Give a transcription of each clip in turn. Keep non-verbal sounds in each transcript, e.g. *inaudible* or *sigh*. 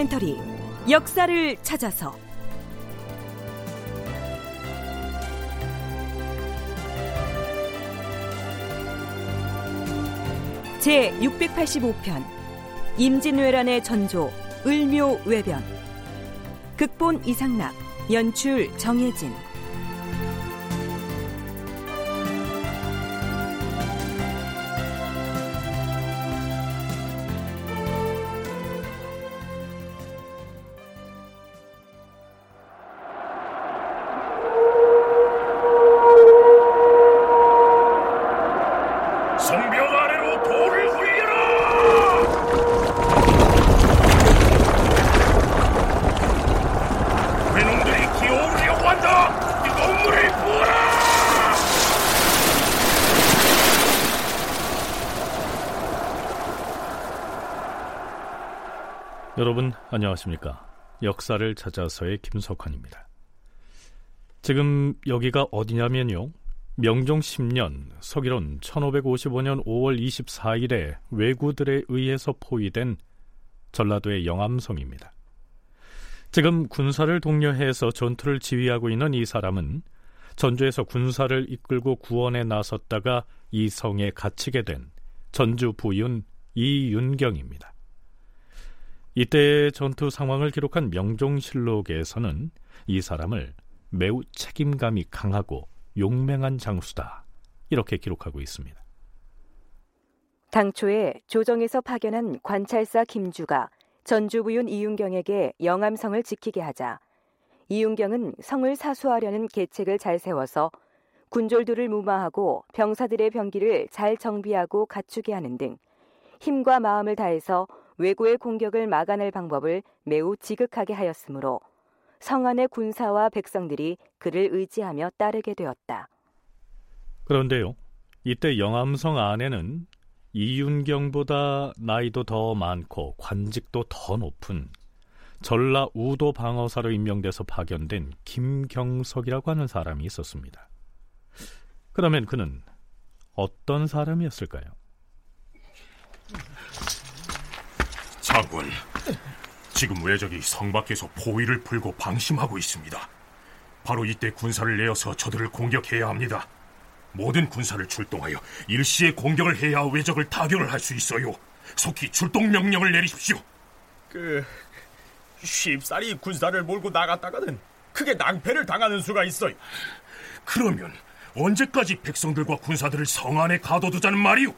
다큐멘터리 역사를 찾아서. 제 685편 임진왜란의 전조 을묘 외변. 극본 이상락 연출 정혜진 안녕하십니까? 역사를 찾아서의 김석환입니다. 지금 여기가 어디냐면요. 명종 10년 서기론 1555년 5월 24일에 왜구들에 의해서 포위된 전라도의 영암성입니다. 지금 군사를 독려해서 전투를 지휘하고 있는 이 사람은 전주에서 군사를 이끌고 구원에 나섰다가 이 성에 갇히게 된 전주 부윤 이윤경입니다. 이때의 전투 상황을 기록한 명종실록에서는 이 사람을 매우 책임감이 강하고 용맹한 장수다 이렇게 기록하고 있습니다. 당초에 조정에서 파견한 관찰사 김주가 전주부윤 이윤경에게 영암성을 지키게 하자 이윤경은 성을 사수하려는 계책을 잘 세워서 군졸들을 무마하고 병사들의 병기를 잘 정비하고 갖추게 하는 등 힘과 마음을 다해서 외구의 공격을 막아낼 방법을 매우 지극하게 하였으므로 성안의 군사와 백성들이 그를 의지하며 따르게 되었다. 그런데요, 이때 영암성 안에는 이윤경보다 나이도 더 많고 관직도 더 높은 전라 우도 방어사로 임명돼서 파견된 김경석이라고 하는 사람이 있었습니다. 그러면 그는 어떤 사람이었을까요? 장군, 지금 외적이 성 밖에서 포위를 풀고 방심하고 있습니다. 바로 이때 군사를 내어서 저들을 공격해야 합니다. 모든 군사를 출동하여 일시에 공격을 해야 외적을 타격을 할 수 있어요. 속히 출동 명령을 내리십시오. 그 쉽사리 군사를 몰고 나갔다가는 크게 낭패를 당하는 수가 있어요. 그러면 언제까지 백성들과 군사들을 성 안에 가둬두자는 말이오?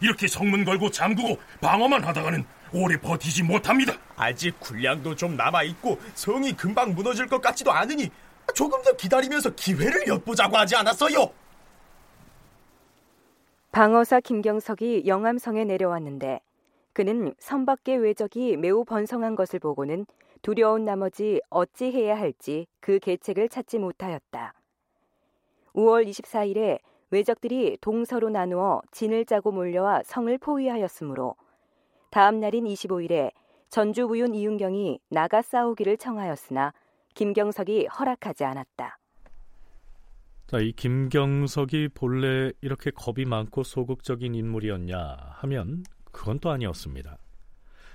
이렇게 성문 걸고 잠그고 방어만 하다가는 오래 버티지 못합니다. 아직 군량도 좀 남아있고 성이 금방 무너질 것 같지도 않으니 조금 더 기다리면서 기회를 엿보자고 하지 않았어요? 방어사 김경석이 영암성에 내려왔는데 그는 선 밖의 외적이 매우 번성한 것을 보고는 두려운 나머지 어찌 해야 할지 그 계책을 찾지 못하였다. 5월 24일에 외적들이 동서로 나누어 진을 짜고 몰려와 성을 포위하였으므로 다음 날인 25일에 전주 부윤 이윤경이 나가 싸우기를 청하였으나 김경석이 허락하지 않았다. 자, 이 김경석이 본래 이렇게 겁이 많고 소극적인 인물이었냐 하면 그건 또 아니었습니다.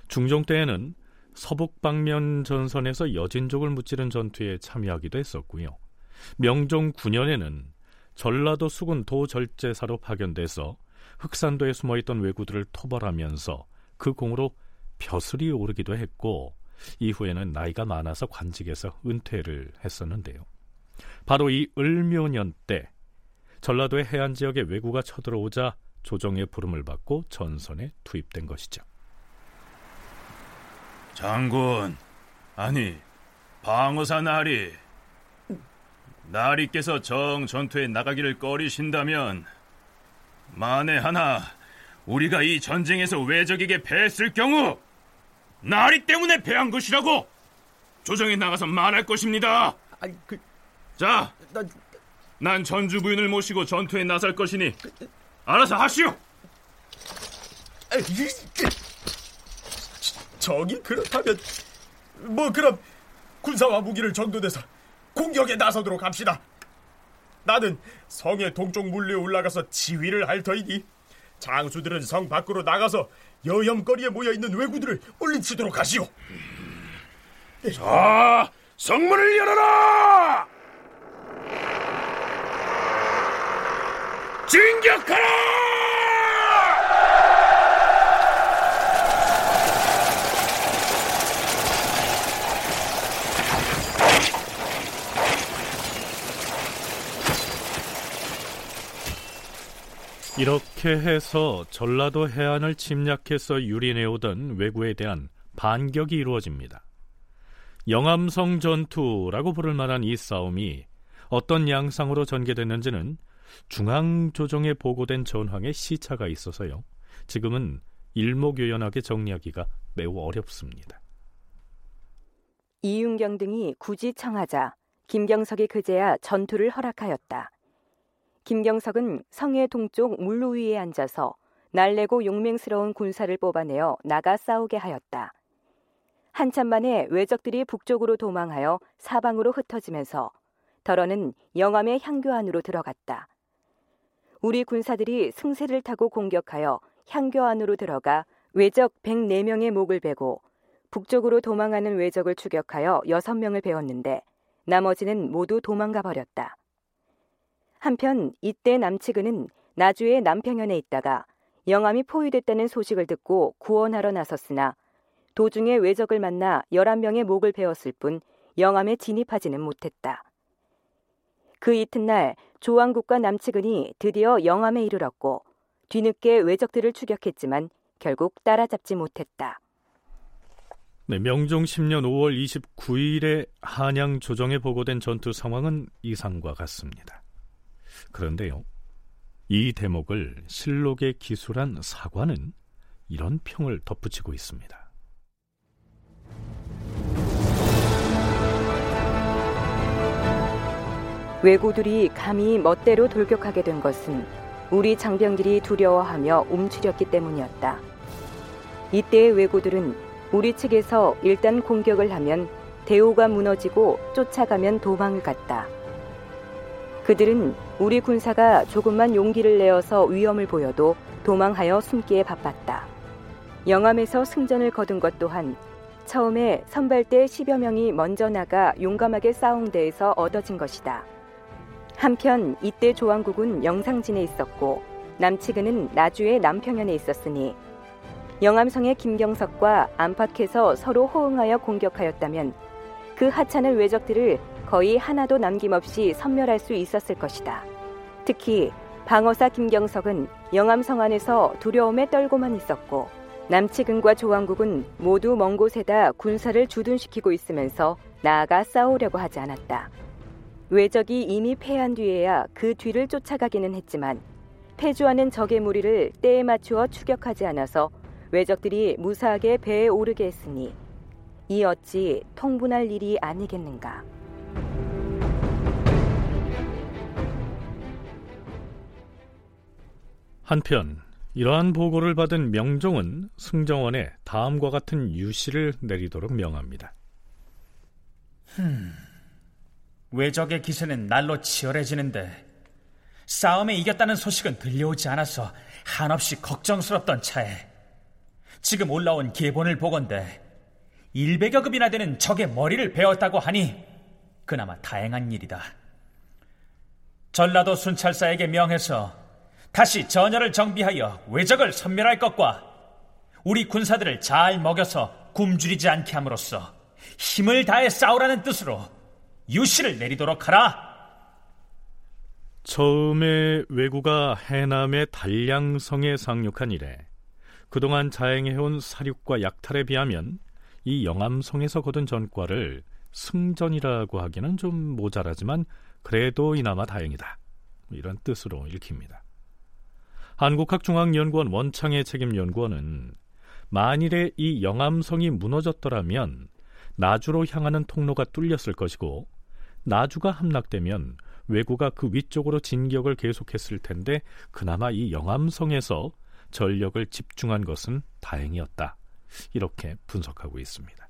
중종 때에는 서북 방면 전선에서 여진족을 무찌른 전투에 참여하기도 했었고요. 명종 9년에는 전라도 수군 도절제사로 파견돼서 흑산도에 숨어있던 왜구들을 토벌하면서 그 공으로 벼슬이 오르기도 했고 이후에는 나이가 많아서 관직에서 은퇴를 했었는데요. 바로 이 을묘년 때 전라도의 해안 지역에 왜구가 쳐들어오자 조정의 부름을 받고 전선에 투입된 것이죠. 장군, 아니 방어사 나리, 나리께서 정 전투에 나가기를 꺼리신다면 만에 하나 우리가 이 전쟁에서 외적에게 패했을 경우 나리 때문에 패한 것이라고 조정에 나가서 말할 것입니다. 아니, 그... 자, 나... 난 전주 부인을 모시고 전투에 나설 것이니 알아서 하시오. 저기 그렇다면 뭐 그럼 군사와 무기를 정도돼서 공격에 나서도록 합시다. 나는 성의 동쪽 물리에 올라가서 지휘를 할 터이니 장수들은 성 밖으로 나가서 여염거리에 모여 있는 왜구들을 물리치도록 하시오. 자, 성문을 열어라! 진격하라! 이렇게 해서 전라도 해안을 침략해서 유린해오던 왜구에 대한 반격이 이루어집니다. 영암성 전투라고 부를 만한 이 싸움이 어떤 양상으로 전개됐는지는 중앙조정에 보고된 전황에 시차가 있어서요. 지금은 일목요연하게 정리하기가 매우 어렵습니다. 이윤경 등이 굳이 청하자 김경석이 그제야 전투를 허락하였다. 김경석은 성의 동쪽 물로 위에 앉아서 날래고 용맹스러운 군사를 뽑아내어 나가 싸우게 하였다. 한참 만에 외적들이 북쪽으로 도망하여 사방으로 흩어지면서 덜어는 영암의 향교 안으로 들어갔다. 우리 군사들이 승세를 타고 공격하여 향교 안으로 들어가 외적 104명의 목을 베고 북쪽으로 도망하는 외적을 추격하여 6명을 베었는데 나머지는 모두 도망가 버렸다. 한편 이때 남치근은 나주의 남평연에 있다가 영암이 포위됐다는 소식을 듣고 구원하러 나섰으나 도중에 외적을 만나 11명의 목을 베었을 뿐 영암에 진입하지는 못했다. 그 이튿날 조왕국과 남치근이 드디어 영암에 이르렀고 뒤늦게 외적들을 추격했지만 결국 따라잡지 못했다. 네, 명종 10년 5월 29일에 한양 조정에 보고된 전투 상황은 이상과 같습니다. 그런데요. 이 대목을 실록에 기술한 사관은 이런 평을 덧붙이고 있습니다. 왜구들이 감히 멋대로 돌격하게 된 것은 우리 장병들이 두려워하며 움츠렸기 때문이었다. 이때의 왜구들은 우리 측에서 일단 공격을 하면 대우가 무너지고 쫓아가면 도망을 갔다. 그들은 우리 군사가 조금만 용기를 내어서 위험을 보여도 도망하여 숨기에 바빴다. 영암에서 승전을 거둔 것 또한 처음에 선발대 10여 명이 먼저 나가 용감하게 싸운 데에서 얻어진 것이다. 한편 이때 조왕국은 영상진에 있었고 남치근은 나주의 남평연에 있었으니 영암성의 김경석과 안팎에서 서로 호응하여 공격하였다면 그 하찮은 외적들을 거의 하나도 남김없이 섬멸할 수 있었을 것이다. 특히 방어사 김경석은 영암성 안에서 두려움에 떨고만 있었고 남치근과 조왕국은 모두 먼 곳에다 군사를 주둔시키고 있으면서 나아가 싸우려고 하지 않았다. 외적이 이미 패한 뒤에야 그 뒤를 쫓아가기는 했지만 패주하는 적의 무리를 때에 맞추어 추격하지 않아서 외적들이 무사하게 배에 오르게 했으니 이 어찌 통분할 일이 아니겠는가. 한편 이러한 보고를 받은 명종은 승정원에 다음과 같은 유시를 내리도록 명합니다. 흠, 외적의 기세는 날로 치열해지는데 싸움에 이겼다는 소식은 들려오지 않아서 한없이 걱정스럽던 차에 지금 올라온 기본을 보건대 100여 급이나 되는 적의 머리를 베었다고 하니 그나마 다행한 일이다. 전라도 순찰사에게 명해서 다시 전열을 정비하여 외적을 섬멸할 것과 우리 군사들을 잘 먹여서 굶주리지 않게 함으로써 힘을 다해 싸우라는 뜻으로 유시를 내리도록 하라. 처음에 왜구가 해남의 단량성에 상륙한 이래 그동안 자행해온 사륙과 약탈에 비하면 이 영암성에서 거둔 전과를 승전이라고 하기는 좀 모자라지만 그래도 이나마 다행이다. 이런 뜻으로 읽힙니다. 한국학중앙연구원 원창의 책임연구원은 만일에 이 영암성이 무너졌더라면 나주로 향하는 통로가 뚫렸을 것이고 나주가 함락되면 왜구가 그 위쪽으로 진격을 계속했을 텐데 그나마 이 영암성에서 전력을 집중한 것은 다행이었다. 이렇게 분석하고 있습니다.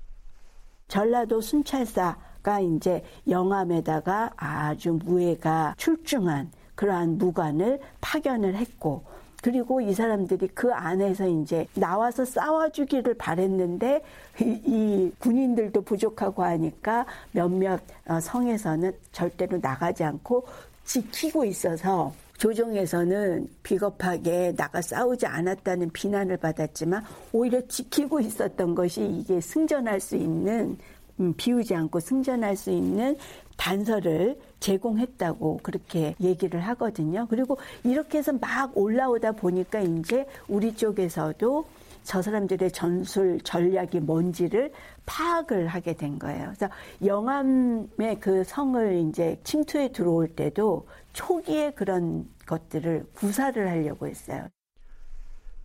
전라도 순찰사가 이제 영암에다가 아주 무예가 출중한 그러한 무관을 파견을 했고 그리고 이 사람들이 그 안에서 이제 나와서 싸워주기를 바랬는데 이, 이 군인들도 부족하고 하니까 몇몇 어, 성에서는 절대로 나가지 않고 지키고 있어서 조정에서는 비겁하게 나가 싸우지 않았다는 비난을 받았지만 오히려 지키고 있었던 것이 이게 승전할 수 있는 음, 비우지 않고 승전할 수 있는 단서를 제공했다고 그렇게 얘기를 하거든요. 그리고 이렇게 해서 막 올라오다 보니까 이제 우리 쪽에서도 저 사람들의 전술 전략이 뭔지를 파악을 하게 된 거예요. 그래서 영암의 그 성을 이제 침투해 들어올 때도 초기에 그런 것들을 구사를 하려고 했어요.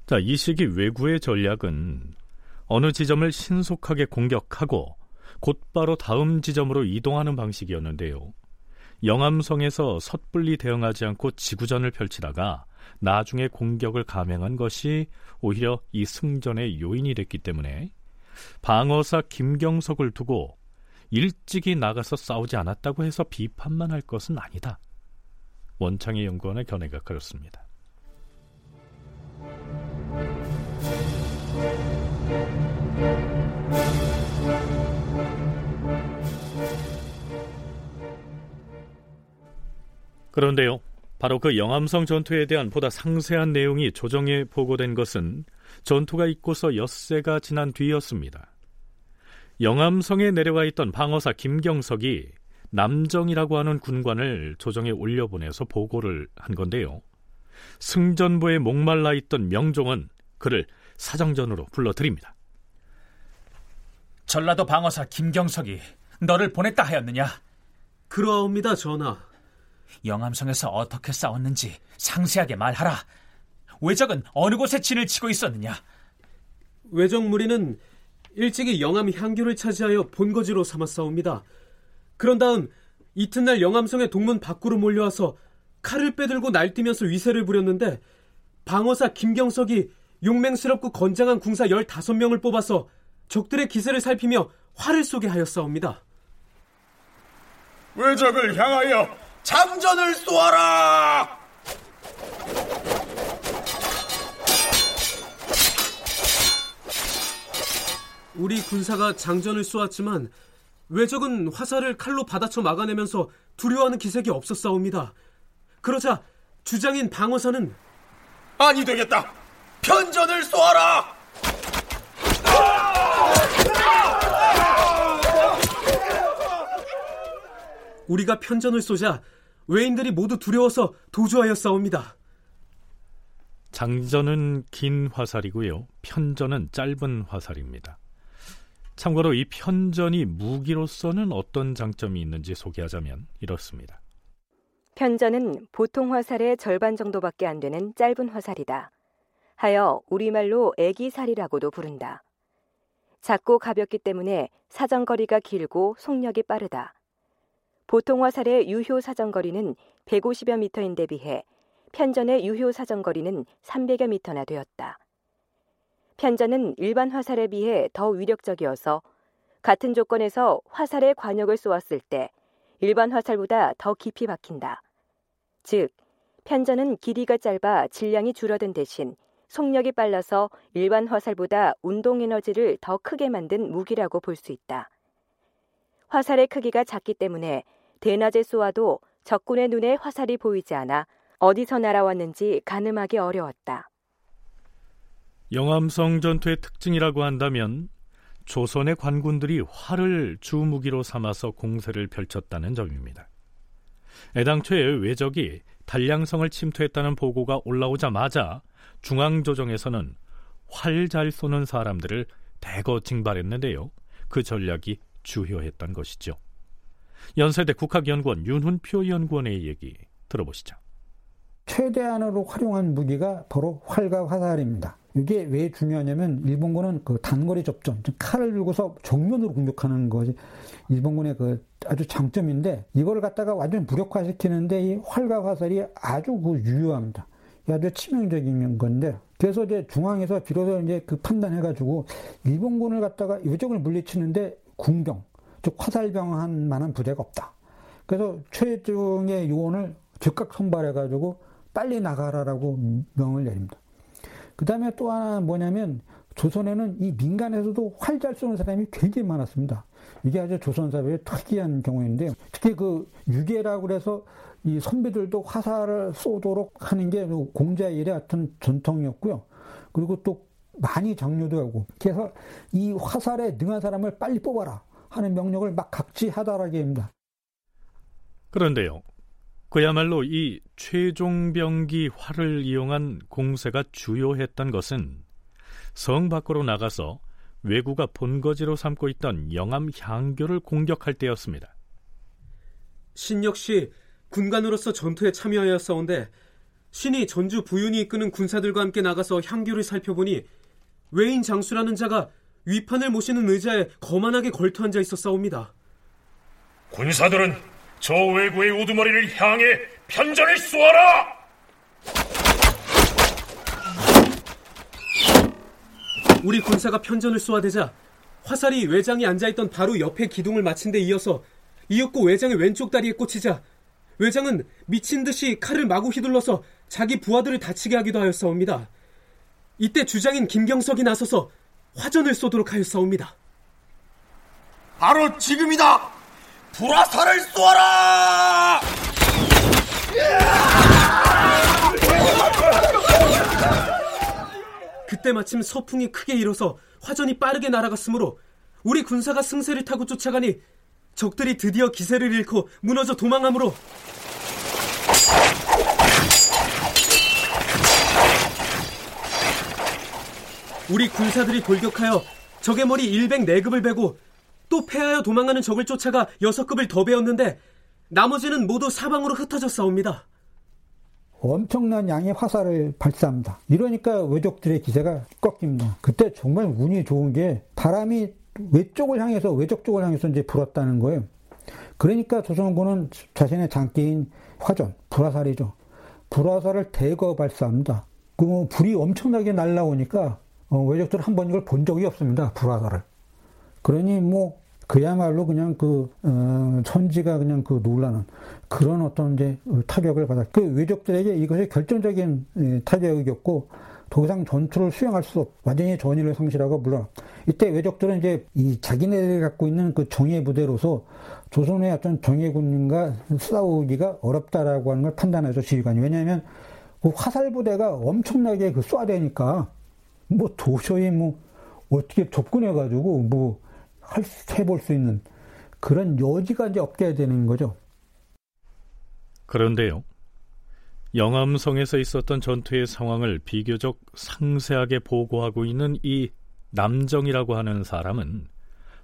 자, 이 시기 왜구의 전략은 어느 지점을 신속하게 공격하고 곧바로 다음 지점으로 이동하는 방식이었는데요. 영암성에서 섣불리 대응하지 않고 지구전을 펼치다가 나중에 공격을 감행한 것이 오히려 이 승전의 요인이 됐기 때문에 방어사 김경석을 두고 일찍이 나가서 싸우지 않았다고 해서 비판만 할 것은 아니다. 원창의 연구원의 견해가 그렇습니다. 그런데요, 바로 그 영암성 전투에 대한 보다 상세한 내용이 조정에 보고된 것은 전투가 있고서 엿새가 지난 뒤였습니다. 영암성에 내려와 있던 방어사 김경석이 남정이라고 하는 군관을 조정에 올려보내서 보고를 한 건데요. 승전부에 목말라 있던 명종은 그를 사정전으로 불러드립니다. 전라도 방어사 김경석이 너를 보냈다 하였느냐? 그러옵니다, 전하. 영암성에서 어떻게 싸웠는지 상세하게 말하라. 외적은 어느 곳에 진을 치고 있었느냐? 외적 무리는 일찍이 영암 향교를 차지하여 본거지로 삼았사옵니다. 그런 다음 이튿날 영암성의 동문 밖으로 몰려와서 칼을 빼들고 날뛰면서 위세를 부렸는데 방어사 김경석이 용맹스럽고 건장한 궁사 15명을 뽑아서 적들의 기세를 살피며 활을 쏘게 하였사옵니다. 외적을 향하여 장전을 쏘아라! 우리 군사가 장전을 쏘았지만 외적은 화살을 칼로 받아쳐 막아내면서 두려워하는 기색이 없었사옵니다. 그러자 주장인 방어사는 아니 되겠다. 편전을 쏘아라. 우리가 편전을 쏘자 외인들이 모두 두려워서 도주하여 싸웁니다. 장전은 긴 화살이고요. 편전은 짧은 화살입니다. 참고로 이 편전이 무기로서는 어떤 장점이 있는지 소개하자면 이렇습니다. 편전은 보통 화살의 절반 정도밖에 안 되는 짧은 화살이다. 하여 우리말로 애기살이라고도 부른다. 작고 가볍기 때문에 사정거리가 길고 속력이 빠르다. 보통 화살의 유효 사정거리는 150여 미터인데 비해 편전의 유효 사정거리는 300여 미터나 되었다. 편전은 일반 화살에 비해 더 위력적이어서 같은 조건에서 화살의 관역을 쏘았을 때 일반 화살보다 더 깊이 박힌다. 즉, 편전은 길이가 짧아 질량이 줄어든 대신 속력이 빨라서 일반 화살보다 운동 에너지를 더 크게 만든 무기라고 볼 수 있다. 화살의 크기가 작기 때문에 대낮에 쏘아도 적군의 눈에 화살이 보이지 않아 어디서 날아왔는지 가늠하기 어려웠다. 영암성 전투의 특징이라고 한다면 조선의 관군들이 활을 주무기로 삼아서 공세를 펼쳤다는 점입니다. 애당초에 외적이 단량성을 침투했다는 보고가 올라오자마자 중앙조정에서는 활 잘 쏘는 사람들을 대거 징발했는데요. 그 전략이 주효했던 것이죠. 연세대 국학연구원 윤훈표 연구원의 얘기 들어보시죠. 최대한으로 활용한 무기가 바로 활과 화살입니다. 이게 왜 중요하냐면 일본군은 그 단거리 접전, 칼을 들고서 정면으로 공격하는 것이 일본군의 그 아주 장점인데 이걸 갖다가 완전 무력화시키는데 이 활과 화살이 아주 그 유효합니다. 아주 치명적인 건데 그래서 이제 중앙에서 비로소 이제 그 판단해가지고 일본군을 갖다가 요적을 물리치는데 군병, 즉 화살병 한 만한 부대가 없다. 그래서 최종의 요원을 즉각 선발해가지고 빨리 나가라라고 명을 내립니다. 그 다음에 또 하나 뭐냐면 조선에는 이 민간에서도 활 잘 쏘는 사람이 굉장히 많았습니다. 이게 아주 조선 사회의 특이한 경우인데요. 특히 그 유계라고 그래서 이 선비들도 화살을 쏘도록 하는 게 공자 일의 어떤 전통이었고요. 그리고 또 많이 장려도 하고 그래서 이 화살에 능한 사람을 빨리 뽑아라 하는 명령을 막 각지하다라게 합니다. 그런데요. 그야말로 이 최종병기 활을 이용한 공세가 주요했던 것은 성 밖으로 나가서 왜구가 본거지로 삼고 있던 영암 향교를 공격할 때였습니다. 신 역시 군관으로서 전투에 참여하였사온데 신이 전주 부윤이 이끄는 군사들과 함께 나가서 향교를 살펴보니 외인 장수라는 자가 위판을 모시는 의자에 거만하게 걸터 앉아 있었사옵니다. 군사들은 저 외구의 우두머리를 향해 편전을 쏘아라! 우리 군사가 편전을 쏘아대자 화살이 외장이 앉아있던 바로 옆에 기둥을 맞힌 데 이어서 이윽고 외장의 왼쪽 다리에 꽂히자 외장은 미친 듯이 칼을 마구 휘둘러서 자기 부하들을 다치게 하기도 하였사옵니다. 이때 주장인 김경석이 나서서 화전을 쏘도록 하였사옵니다. 바로 지금이다! 불화살을 쏘아라! 그때 마침 서풍이 크게 일어서 화전이 빠르게 날아갔으므로 우리 군사가 승세를 타고 쫓아가니 적들이 드디어 기세를 잃고 무너져 도망하므로 우리 군사들이 돌격하여 적의 머리 104급을 베고 또 패하여 도망가는 적을 쫓아가 6급을 더 베었는데 나머지는 모두 사방으로 흩어졌사옵니다. 엄청난 양의 화살을 발사합니다. 이러니까 외적들의 기세가 꺾입니다. 그때 정말 운이 좋은 게 바람이 외쪽을 향해서 외적 쪽을 향해서 이제 불었다는 거예요. 그러니까 조선군은 자신의 장기인 화전, 불화살이죠. 불화살을 대거 발사합니다. 그 불이 엄청나게 날라오니까 어, 외적들 한번 이걸 본 적이 없습니다. 불화살을. 그러니 뭐 그야말로 그냥 그 어, 천지가 그냥 그 놀라는 그런 어떤 이제 타격을 받았. 그 외적들에게 이것이 결정적인 예, 타격이었고 더 이상 전투를 수행할 수 없, 완전히 전의를 상실하고 물론 이때 외적들은 이제 이 자기네들이 갖고 있는 그 정예 부대로서 조선의 어떤 정예군과 싸우기가 어렵다라고 하는 걸 판단해서 지휘관이 왜냐하면 그 화살 부대가 엄청나게 그 쏴대니까 뭐 도저히 뭐 어떻게 접근해가지고 뭐 해볼 수 있는 그런 여지가 이제 없게 되는 거죠. 그런데요. 영암성에서 있었던 전투의 상황을 비교적 상세하게 보고하고 있는 이 남정이라고 하는 사람은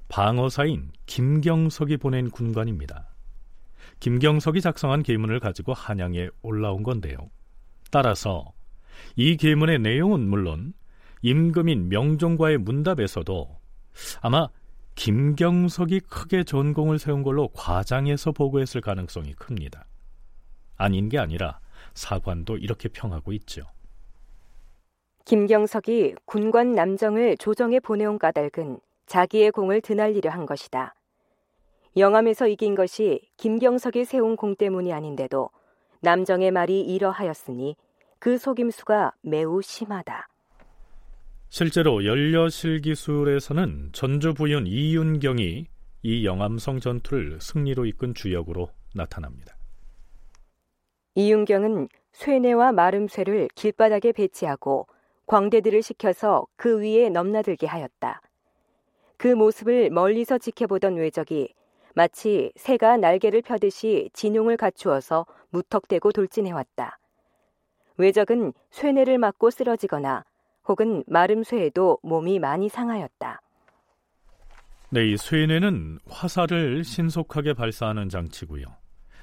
방어사인 김경석이 보낸 군관입니다. 김경석이 작성한 계문을 가지고 한양에 올라온 건데요. 따라서 이 계문의 내용은 물론 임금인 명종과의 문답에서도 아마 김경석이 크게 전공을 세운 걸로 과장해서 보고했을 가능성이 큽니다. 아닌 게 아니라 사관도 이렇게 평하고 있죠. 김경석이 군관 남정을 조정에 보내온 까닭은 자기의 공을 드날리려 한 것이다. 영암에서 이긴 것이 김경석이 세운 공 때문이 아닌데도 남정의 말이 이러하였으니 그 속임수가 매우 심하다. 실제로 연려실 기술에서는 전주부윤 이윤경이 이 영암성 전투를 승리로 이끈 주역으로 나타납니다. 이윤경은 쇠뇌와 마름쇠를 길바닥에 배치하고 광대들을 시켜서 그 위에 넘나들게 하였다. 그 모습을 멀리서 지켜보던 외적이 마치 새가 날개를 펴듯이 진용을 갖추어서 무턱대고 돌진해왔다. 외적은 쇠뇌를 맞고 쓰러지거나 혹은 마름 쇠에도 몸이 많이 상하였다. 네, 이 쇠뇌는 화살을 신속하게 발사하는 장치고요.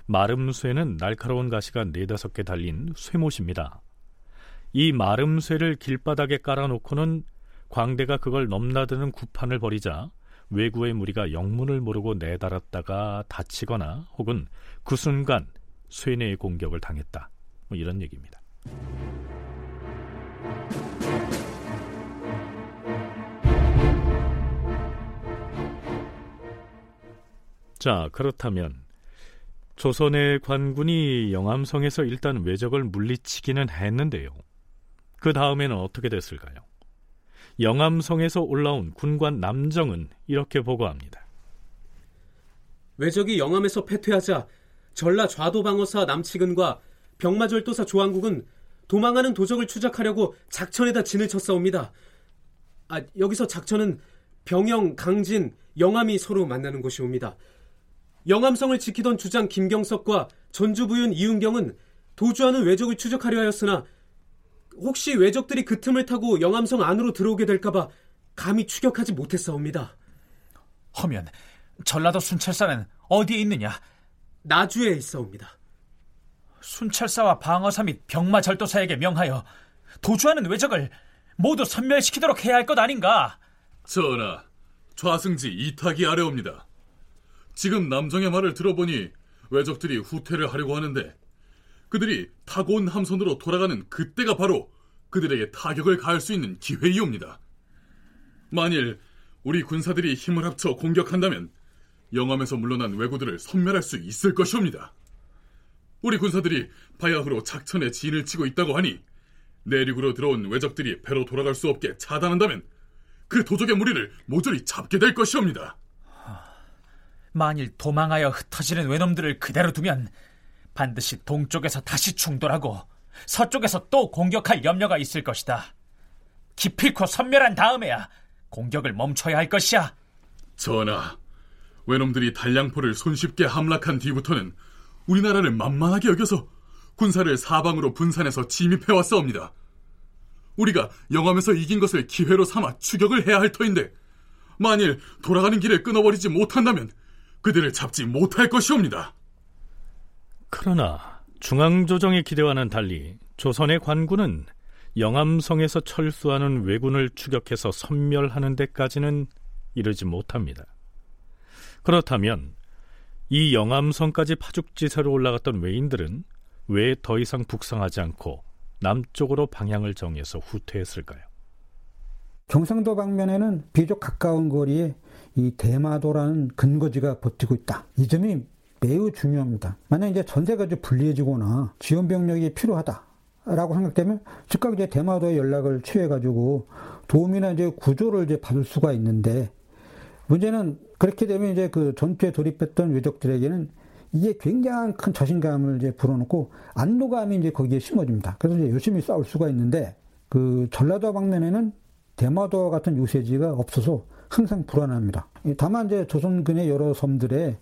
마름 쇠는 날카로운 가시가 네다섯 개 달린 쇠못입니다. 이 마름 쇠를 길바닥에 깔아놓고는 광대가 그걸 넘나드는 구판을 벌이자 외구의 무리가 영문을 모르고 내달았다가 다치거나 혹은 그 순간 쇠뇌의 공격을 당했다. 뭐 이런 얘기입니다. 자, 그렇다면 조선의 관군이 영암성에서 일단 외적을 물리치기는 했는데요. 그 다음에는 어떻게 됐을까요? 영암성에서 올라온 군관 남정은 이렇게 보고합니다. 외적이 영암에서 패퇴하자 전라 좌도방어사 남치근과 병마절도사 조항국은 도망하는 도적을 추적하려고 작천에다 진을 쳤사옵니다. 아, 여기서 작천은 병영, 강진, 영암이 서로 만나는 곳이옵니다. 영암성을 지키던 주장 김경석과 전주부윤 이은경은 도주하는 외적을 추적하려 하였으나 혹시 외적들이 그 틈을 타고 영암성 안으로 들어오게 될까봐 감히 추격하지 못했사옵니다. 허면 전라도 순찰사는 어디에 있느냐? 나주에 있사옵니다. 순찰사와 방어사 및 병마 절도사에게 명하여 도주하는 외적을 모두 선멸시키도록 해야 할 것 아닌가? 전하, 좌승지 이탁이 아래옵니다. 지금 남정의 말을 들어보니 외적들이 후퇴를 하려고 하는데 그들이 타고 온 함선으로 돌아가는 그때가 바로 그들에게 타격을 가할 수 있는 기회이옵니다. 만일 우리 군사들이 힘을 합쳐 공격한다면 영암에서 물러난 왜구들을 섬멸할 수 있을 것이옵니다. 우리 군사들이 바야흐로 작천에 진을 치고 있다고 하니 내륙으로 들어온 왜적들이 배로 돌아갈 수 없게 차단한다면 그 도적의 무리를 모조리 잡게 될 것이옵니다. 만일 도망하여 흩어지는 외놈들을 그대로 두면 반드시 동쪽에서 다시 충돌하고 서쪽에서 또 공격할 염려가 있을 것이다. 기필코 선멸한 다음에야 공격을 멈춰야 할 것이야. 전하, 외놈들이 단량포를 손쉽게 함락한 뒤부터는 우리나라를 만만하게 여겨서 군사를 사방으로 분산해서 침입해 왔사옵니다. 우리가 영암에서 이긴 것을 기회로 삼아 추격을 해야 할 터인데 만일 돌아가는 길을 끊어버리지 못한다면 그들을 잡지 못할 것이옵니다. 그러나 중앙조정의 기대와는 달리 조선의 관군은 영암성에서 철수하는 왜군을 추격해서 섬멸하는 데까지는 이르지 못합니다. 그렇다면 이 영암성까지 파죽지세로 올라갔던 외인들은 왜 더 이상 북상하지 않고 남쪽으로 방향을 정해서 후퇴했을까요? 경상도 방면에는 비교적 가까운 거리에 이 대마도라는 근거지가 버티고 있다. 이 점이 매우 중요합니다. 만약 이제 전세가 이제 불리해지거나 지원 병력이 필요하다라고 생각되면 즉각 이제 대마도에 연락을 취해가지고 도움이나 이제 구조를 이제 받을 수가 있는데 문제는 그렇게 되면 이제 그 전투에 돌입했던 외적들에게는 이게 굉장한 큰 자신감을 이제 불어넣고 안도감이 이제 거기에 심어집니다. 그래서 이제 열심히 싸울 수가 있는데 그 전라도 방면에는 대마도와 같은 요새지가 없어서 항상 불안합니다. 다만 이제 조선군의 여러 섬들에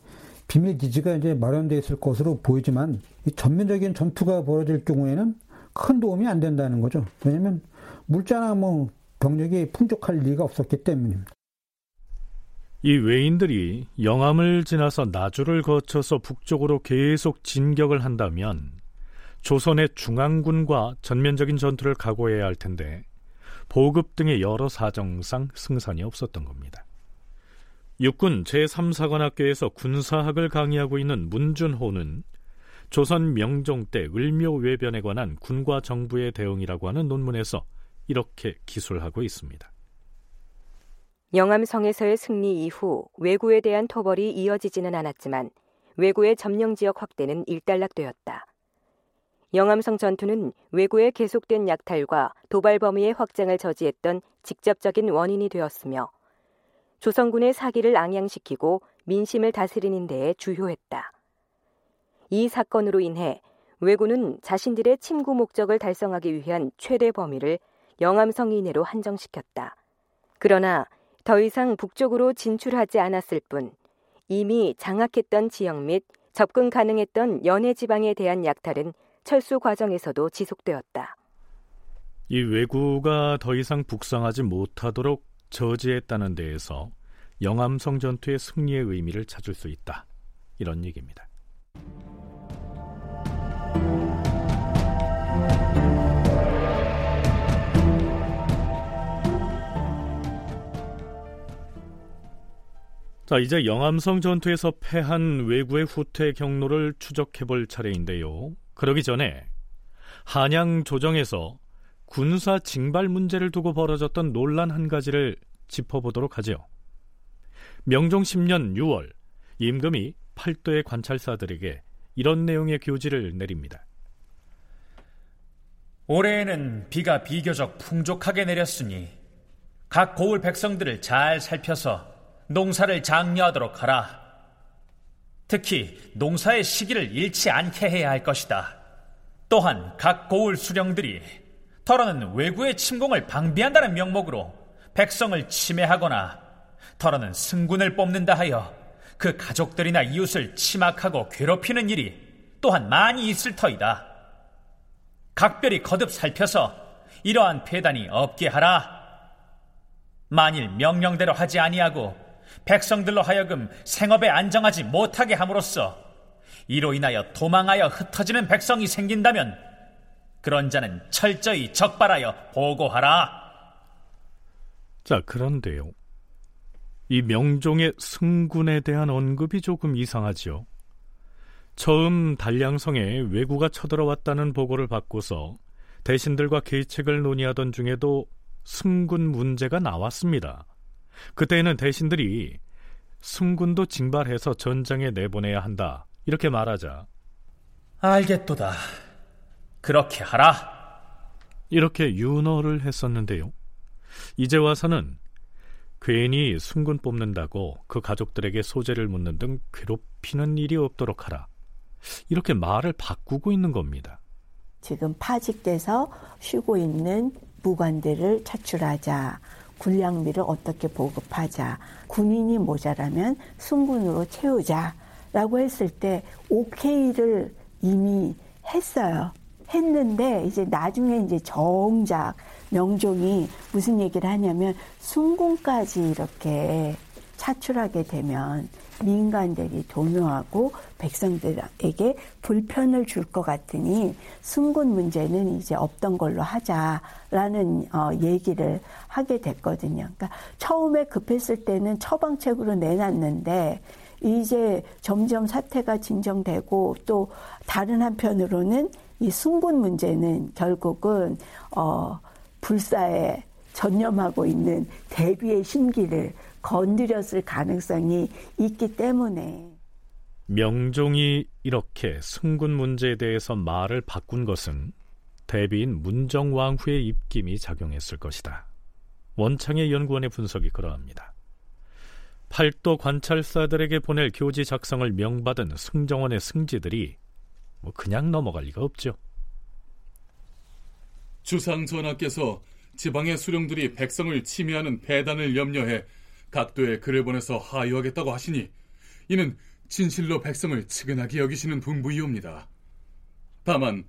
비밀 기지가 이제 마련되어 있을 것으로 보이지만 전면적인 전투가 벌어질 경우에는 큰 도움이 안 된다는 거죠. 왜냐하면 물자나 뭐 병력이 풍족할 리가 없었기 때문입니다. 이 외인들이 영암을 지나서 나주를 거쳐서 북쪽으로 계속 진격을 한다면 조선의 중앙군과 전면적인 전투를 각오해야 할 텐데 보급 등의 여러 사정상 승산이 없었던 겁니다. 육군 제3사관학교에서 군사학을 강의하고 있는 문준호는 조선 명종 때 을묘 외변에 관한 군과 정부의 대응이라고 하는 논문에서 이렇게 기술하고 있습니다. 영암성에서의 승리 이후 왜구에 대한 토벌이 이어지지는 않았지만 왜구의 점령 지역 확대는 일단락되었다. 영암성 전투는 왜구의 계속된 약탈과 도발 범위의 확장을 저지했던 직접적인 원인이 되었으며 조선군의 사기를 앙양시키고 민심을 다스리는 데에 주요했다. 이 사건으로 인해 왜구는 자신들의 침구 목적을 달성하기 위한 최대 범위를 영암성 이내로 한정시켰다. 그러나 더 이상 북쪽으로 진출하지 않았을 뿐 이미 장악했던 지역 및 접근 가능했던 연해 지방에 대한 약탈은 철수 과정에서도 지속되었다. 이 왜구가 더 이상 북상하지 못하도록 저지했다는 데에서 영암성 전투의 승리의 의미를 찾을 수 있다. 이런 얘기입니다. 자, 이제 영암성 전투에서 패한 왜구의 후퇴 경로를 추적해 볼 차례인데요. 그러기 전에 한양 조정에서 군사 징발 문제를 두고 벌어졌던 논란 한 가지를 짚어보도록 하죠. 명종 10년 6월 임금이 팔도의 관찰사들에게 이런 내용의 교지를 내립니다. 올해에는 비가 비교적 풍족하게 내렸으니 각 고을 백성들을 잘 살펴서 농사를 장려하도록 하라. 특히 농사의 시기를 잃지 않게 해야 할 것이다. 또한 각 고을 수령들이 털어는 외구의 침공을 방비한다는 명목으로 백성을 침해하거나 털어는 승군을 뽑는다 하여 그 가족들이나 이웃을 침악하고 괴롭히는 일이 또한 많이 있을 터이다. 각별히 거듭 살펴서 이러한 폐단이 없게 하라. 만일 명령대로 하지 아니하고 백성들로 하여금 생업에 안정하지 못하게 함으로써 이로 인하여 도망하여 흩어지는 백성이 생긴다면 그런 자는 철저히 적발하여 보고하라. 자, 그런데요. 이 명종의 승군에 대한 언급이 조금 이상하지요. 처음 단량성에 왜구가 쳐들어왔다는 보고를 받고서 대신들과 계책을 논의하던 중에도 승군 문제가 나왔습니다. 그때에는 대신들이 승군도 징발해서 전장에 내보내야 한다. 이렇게 말하자. 알겠도다. 그렇게 하라. 이렇게 윤허를 했었는데요. 이제 와서는 괜히 승군 뽑는다고 그 가족들에게 소재를 묻는 등 괴롭히는 일이 없도록 하라. 이렇게 말을 바꾸고 있는 겁니다. 지금 파직돼서 쉬고 있는 무관들을 차출하자. 군량비를 어떻게 보급하자. 군인이 모자라면 순군으로 채우자. 라고 했을 때 오케이를 이미 했어요. 했는데 이제 나중에 이제 정작 명종이 무슨 얘기를 하냐면 순군까지 이렇게 차출하게 되면 민간들이 동요하고 백성들에게 불편을 줄 것 같으니 순군 문제는 이제 없던 걸로 하자라는 어, 얘기를 하게 됐거든요. 그러니까 처음에 급했을 때는 처방책으로 내놨는데 이제 점점 사태가 진정되고 또 다른 한편으로는 이 순군 문제는 결국은 어 불사에 전념하고 있는 대비의 신기를 건드렸을 가능성이 있기 때문에 명종이 이렇게 승군 문제에 대해서 말을 바꾼 것은 대비인 문정왕후의 입김이 작용했을 것이다. 원창의 연구원의 분석이 그러합니다. 팔도 관찰사들에게 보낼 교지 작성을 명받은 승정원의 승지들이 뭐 그냥 넘어갈 리가 없죠. 주상 전하께서 지방의 수령들이 백성을 침해하는 배단을 염려해 각도에 글을 보내서 하유하겠다고 하시니 이는 진실로 백성을 측은하게 여기시는 분부이옵니다. 다만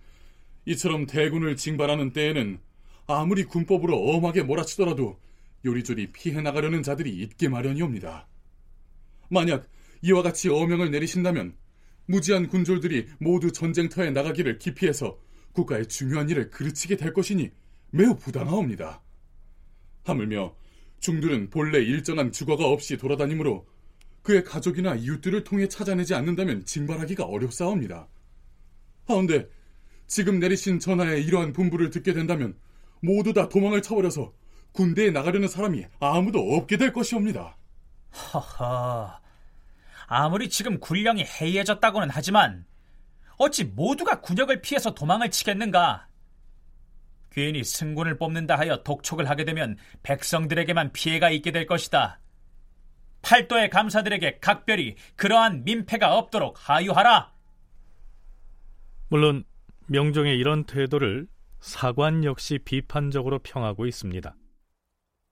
이처럼 대군을 징발하는 때에는 아무리 군법으로 엄하게 몰아치더라도 요리조리 피해 나가려는 자들이 있게 마련이옵니다. 만약 이와 같이 어명을 내리신다면 무지한 군졸들이 모두 전쟁터에 나가기를 기피해서 국가의 중요한 일을 그르치게 될 것이니 매우 부당하옵니다. 하물며 중들은 본래 일정한 주거가 없이 돌아다니므로 그의 가족이나 이웃들을 통해 찾아내지 않는다면 징발하기가 어렵사옵니다. 하운데 지금 내리신 전하의 이러한 분부를 듣게 된다면 모두 다 도망을 쳐버려서 군대에 나가려는 사람이 아무도 없게 될 것이옵니다. 허허. 아무리 지금 군령이 해이해졌다고는 하지만 어찌 모두가 군역을 피해서 도망을 치겠는가? 괜히 승군을 뽑는다 하여 독촉을 하게 되면 백성들에게만 피해가 있게 될 것이다. 팔도의 감사들에게 각별히 그러한 민폐가 없도록 하유하라. 물론 명종의 이런 태도를 사관 역시 비판적으로 평하고 있습니다.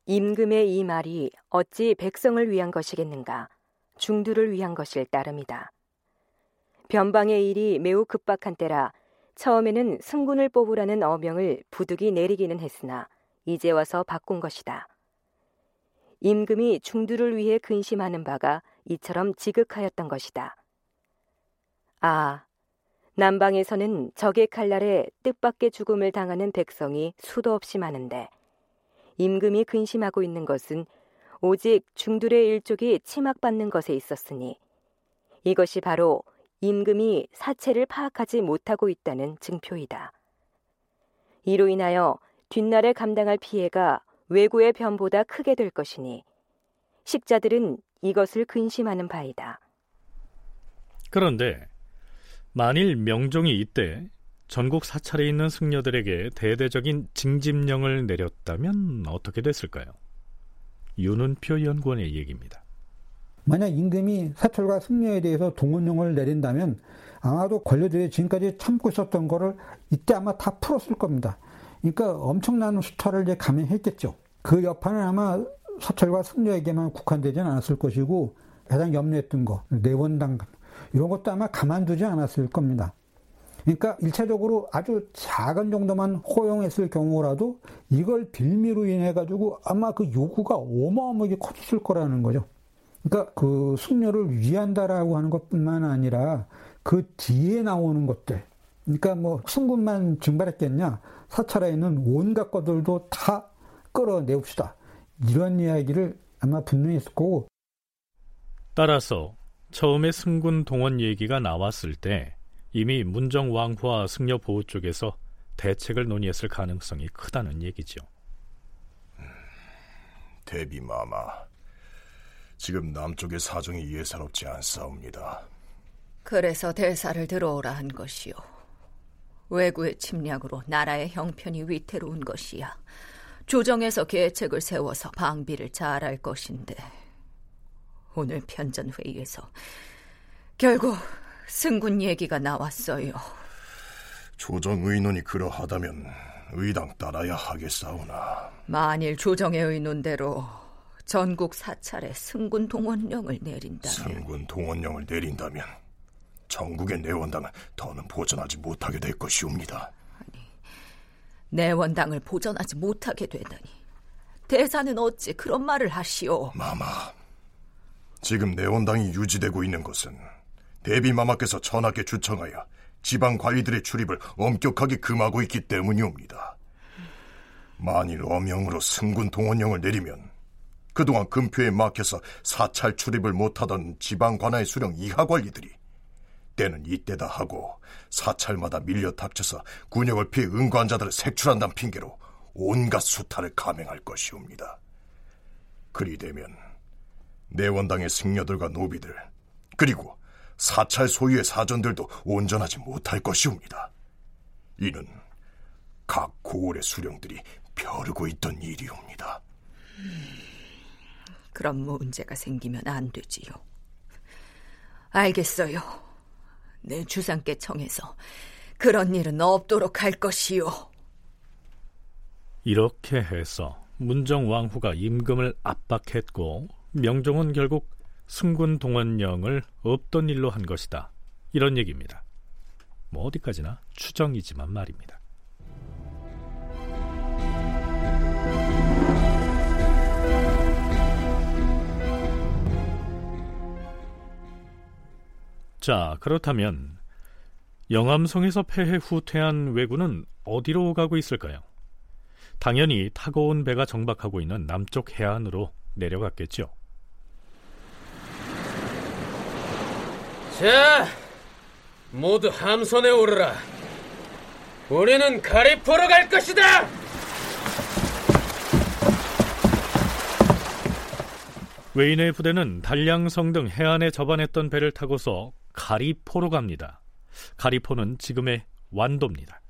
임금의 이 말이 어찌 백성을 위한 것이겠는가? 중두를 위한 것일 따름이다. 변방의 일이 매우 급박한 때라 처음에는 승군을 뽑으라는 어명을 부득이 내리기는 했으나 이제 와서 바꾼 것이다. 임금이 중두를 위해 근심하는 바가 이처럼 지극하였던 것이다. 아, 남방에서는 적의 칼날에 뜻밖의 죽음을 당하는 백성이 수도 없이 많은데 임금이 근심하고 있는 것은 오직 중둘의 일족이 침학받는 것에 있었으니 이것이 바로 임금이 사체를 파악하지 못하고 있다는 증표이다. 이로 인하여 뒷날에 감당할 피해가 외구의 변보다 크게 될 것이니 식자들은 이것을 근심하는 바이다. 그런데 만일 명종이 이때 전국 사찰에 있는 승려들에게 대대적인 징집령을 내렸다면 어떻게 됐을까요? 윤은표 연구원의 얘기입니다. 만약 임금이 사찰과 승려에 대해서 동원령을 내린다면 아마도 관료들이 지금까지 참고 있었던 거를 이때 아마 다 풀었을 겁니다. 그러니까 엄청난 수탈을 이제 감행했겠죠. 그 여파는 아마 사찰과 승려에게만 국한되지는 않았을 것이고 가장 염려했던 거 내원당 이런 것도 아마 가만두지 않았을 겁니다. 그러니까 일차적으로 아주 작은 정도만 허용했을 경우라도 이걸 빌미로 인해 가지고 아마 그 요구가 어마어마하게 커졌을 거라는 거죠. 그러니까 그 숙녀를 위한다라고 하는 것뿐만 아니라 그 뒤에 나오는 것들. 그러니까 뭐 승군만 증발했겠냐? 사찰에 있는 온갖 것들도 다 끌어내웁시다. 이런 이야기를 아마 분명히 했을 거고. 따라서 처음에 승군 동원 얘기가 나왔을 때 이미 문정 왕후와 승려 보호 쪽에서 대책을 논의했을 가능성이 크다는 얘기죠. 대비마마, 지금 남쪽의 사정이 예사롭지 않사옵니다. 그래서 대사를 들어오라 한 것이요. 외구의 침략으로 나라의 형편이 위태로운 것이야. 조정에서 계책을 세워서 방비를 잘할 것인데 오늘 편전 회의에서 결국 승군 얘기가 나왔어요. 조정 의논이 그러하다면 의당 따라야 하겠사오나. 만일 조정의 의논대로 전국 사찰에 승군 동원령을 내린다면 승군 동원령을 내린다면 전국의 내원당은 더는 보전하지 못하게 될 것이옵니다. 아니, 내원당을 보전하지 못하게 되다니 대사는 어찌 그런 말을 하시오? 마마, 지금 내원당이 유지되고 있는 것은 대비 마마께서 전하께 주청하여 지방 관리들의 출입을 엄격하게 금하고 있기 때문이옵니다. 만일 엄영으로 승군 동원령을 내리면 그동안 금표에 막혀서 사찰 출입을 못하던 지방 관할 수령 이하 관리들이 때는 이때다 하고 사찰마다 밀려 닥쳐서 군역을 피해 응관자들을 색출한다는 핑계로 온갖 수탈을 감행할 것이옵니다. 그리 되면 내원당의 승려들과 노비들 그리고 사찰 소유의 사전들도 온전하지 못할 것이옵니다. 이는 각 고을의 수령들이 벼르고 있던 일이옵니다. 그런 문제가 생기면 안 되지요. 알겠어요. 내 주상께 청해서 그런 일은 없도록 할 것이요. 이렇게 해서 문정 왕후가 임금을 압박했고 명종은 결국 승군 동원령을 없던 일로 한 것이다. 이런 얘기입니다. 뭐 어디까지나 추정이지만 말입니다. 자, 그렇다면 영암성에서 패해 후퇴한 왜군은 어디로 가고 있을까요? 당연히 타고 온 배가 정박하고 있는 남쪽 해안으로 내려갔겠죠. 자, 모두 함선에 오르라. 우리는 가리포로 갈 것이다! 외인의 부대는 단량성 등 해안에 접안했던 배를 타고서 가리포로 갑니다. 가리포는 지금의 완도입니다.